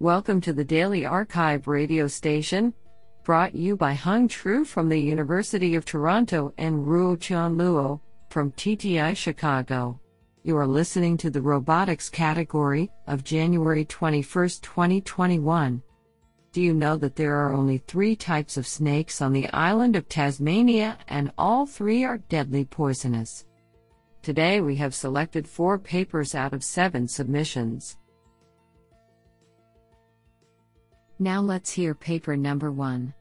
Welcome to the Daily Archive radio station, brought you by Hung Tru from the University of Toronto and Ruo Chan Luo from TTI Chicago. You are listening to the robotics category of January 21, 2021. Do you know that there are only three types of snakes on the island of Tasmania and all three are deadly poisonous? Today we have selected four papers out of seven submissions. Now let's hear paper number one.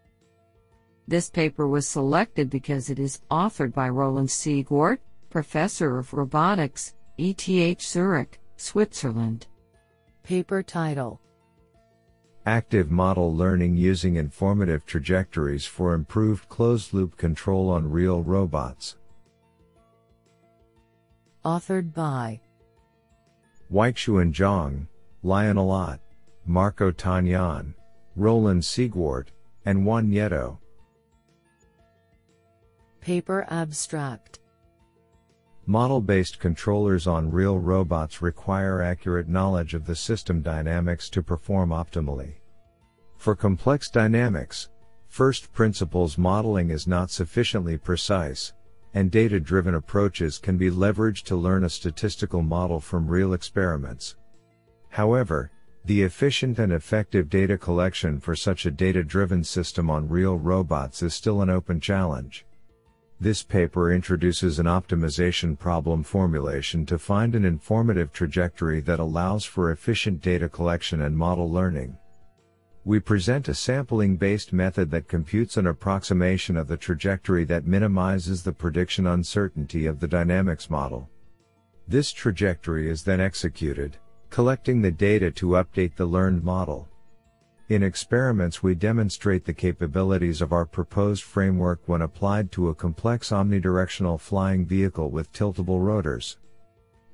This paper was selected because it is authored by Roland Siegwart, Professor of Robotics, ETH Zurich, Switzerland. Paper title Active Model Learning Using Informative Trajectories for Improved Closed Loop Control on Real Robots. Authored by Weixuan Zhang, Lionel Ott, Marco Tognon, Roland Siegwart, and Juan Nieto. Paper Abstract Model based controllers on real robots require accurate knowledge of the system dynamics to perform optimally. For complex dynamics, first principles modeling is not sufficiently precise, and data driven approaches can be leveraged to learn a statistical model from real experiments. However, the efficient and effective data collection for such a data driven system on real robots is still an open challenge. This paper introduces an optimization problem formulation to find an informative trajectory that allows for efficient data collection and model learning. We present a sampling based method that computes an approximation of the trajectory that minimizes the prediction uncertainty of the dynamics model. This trajectory is then executed, collecting the data to update the learned model. In experiments we demonstrate the capabilities of our proposed framework when applied to a complex omnidirectional flying vehicle with tiltable rotors.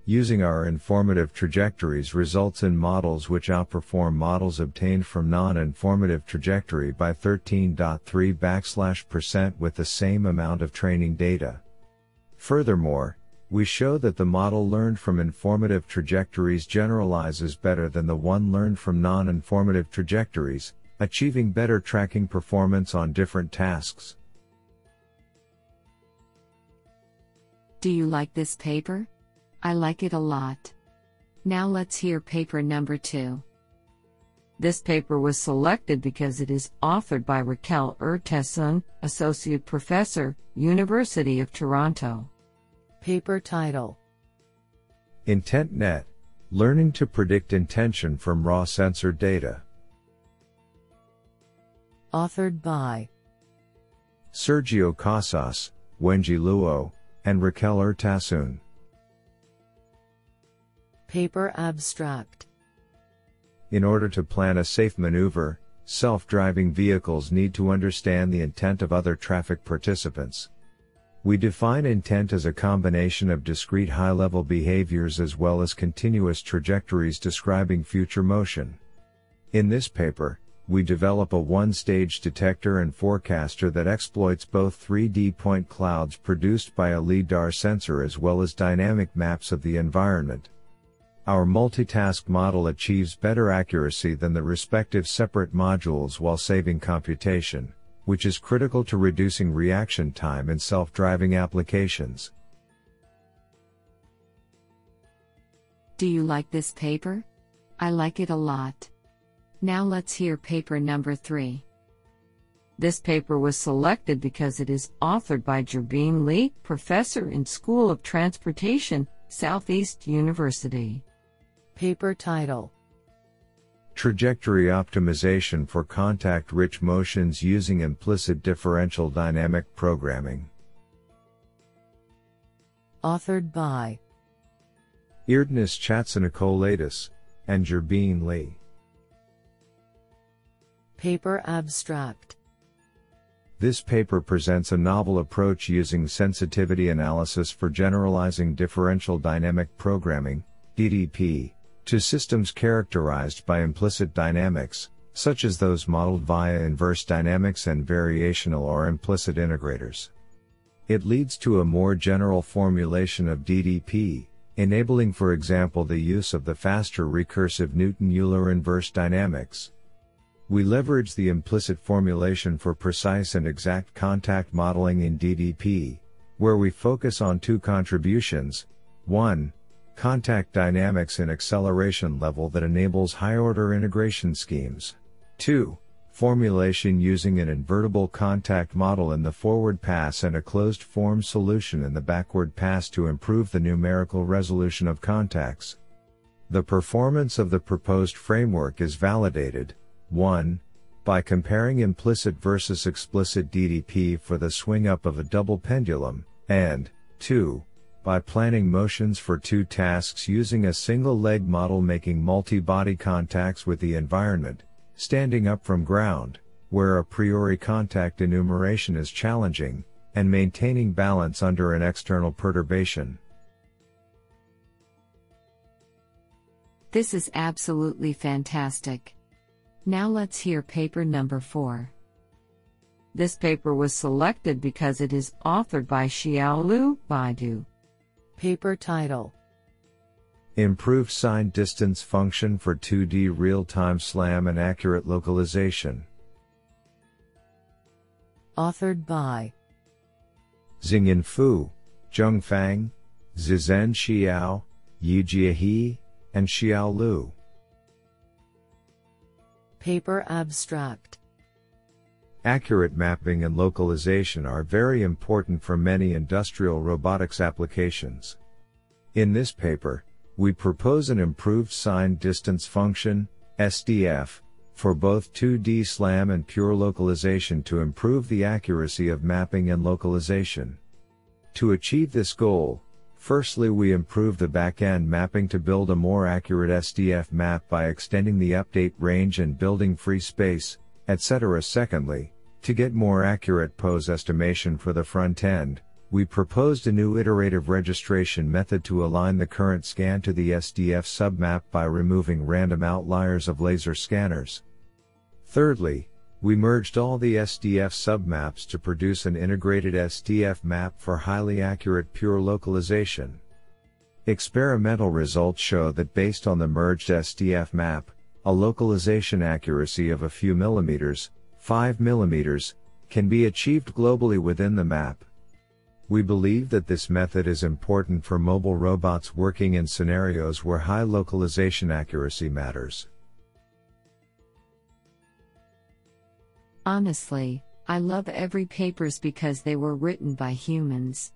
Using our informative trajectories results in models which outperform models obtained from non-informative trajectory by 13.3 backslash percent with the same amount of training data. Furthermore, we show that the model learned from informative trajectories generalizes better than the one learned from non-informative trajectories, achieving better tracking performance on different tasks. Do you like this paper? I like it a lot. Now let's hear paper number two. This paper was selected because it is authored by Raquel Urtasun, Associate Professor, University of Toronto. Paper title IntentNet Learning to predict intention from raw sensor data. Authored by Sergio Casas, Wenjie Luo, and Raquel Urtasun. Paper Abstract In order to plan a safe maneuver, self driving vehicles need to understand the intent of other traffic participants. We define intent as a combination of discrete high level behaviors as well as continuous trajectories describing future motion. In this paper, we develop a one stage detector and forecaster that exploits both 3D point clouds produced by a LIDAR sensor as well as dynamic maps of the environment. Our multitask model achieves better accuracy than the respective separate modules while saving computation which is critical to reducing reaction time in self-driving applications. Do you like this paper? I like it a lot. Now let's hear paper number 3. This paper was selected because it is authored by Zhibin Li, professor in School of Transportation, Southeast University. Paper title Trajectory optimization for contact rich motions using implicit differential dynamic programming. Authored by Iordanis Chatzinikolaidis and Zhibin Li. Paper Abstract This paper presents a novel approach using sensitivity analysis for generalizing differential dynamic programming, DDP, to systems characterized by implicit dynamics, such as those modeled via inverse dynamics and variational or implicit integrators. It leads to a more general formulation of DDP, enabling for example the use of the faster recursive Newton-Euler inverse dynamics. We leverage the implicit formulation for precise and exact contact modeling in DDP, where we focus on two contributions. 1. Contact dynamics and acceleration level that enables high order integration schemes. 2. Formulation using an invertible contact model in the forward pass and a closed form solution in the backward pass to improve the numerical resolution of contacts. The performance of the proposed framework is validated 1. By comparing implicit versus explicit DDP for the swing up of a double pendulum, and 2. By planning motions for two tasks using a single leg model making multi body contacts with the environment, standing up from ground, where a priori contact enumeration is challenging, and maintaining balance under an external perturbation. This is absolutely fantastic. Now let's hear paper number 4. This paper was selected because it is authored by Xiaolu Baidu. Paper title Improved sign distance function for 2D real time SLAM and accurate localization. Authored by Xingyan Fu, Zheng Fang, Zizhen Xiao, Yijie He, and Xiao Lu. Paper abstract Accurate mapping and localization are very important for many industrial robotics applications. In this paper, we propose an improved sign distance function, SDF, for both 2D SLAM and pure localization to improve the accuracy of mapping and localization. To achieve this goal, Firstly, we improve the backend mapping to build a more accurate SDF map by extending the update range and building free space, etc. Secondly, to get more accurate pose estimation for the front end, we proposed a new iterative registration method to align the current scan to the SDF submap by removing random outliers of laser scanners. Thirdly, we merged all the SDF submaps to produce an integrated SDF map for highly accurate pure localization. Experimental results show that based on the merged SDF map, a localization accuracy of a few millimeters, 5 millimeters, can be achieved globally within the map. We believe that this method is important for mobile robots working in scenarios where high localization accuracy matters. Honestly, I love every papers because they were written by humans.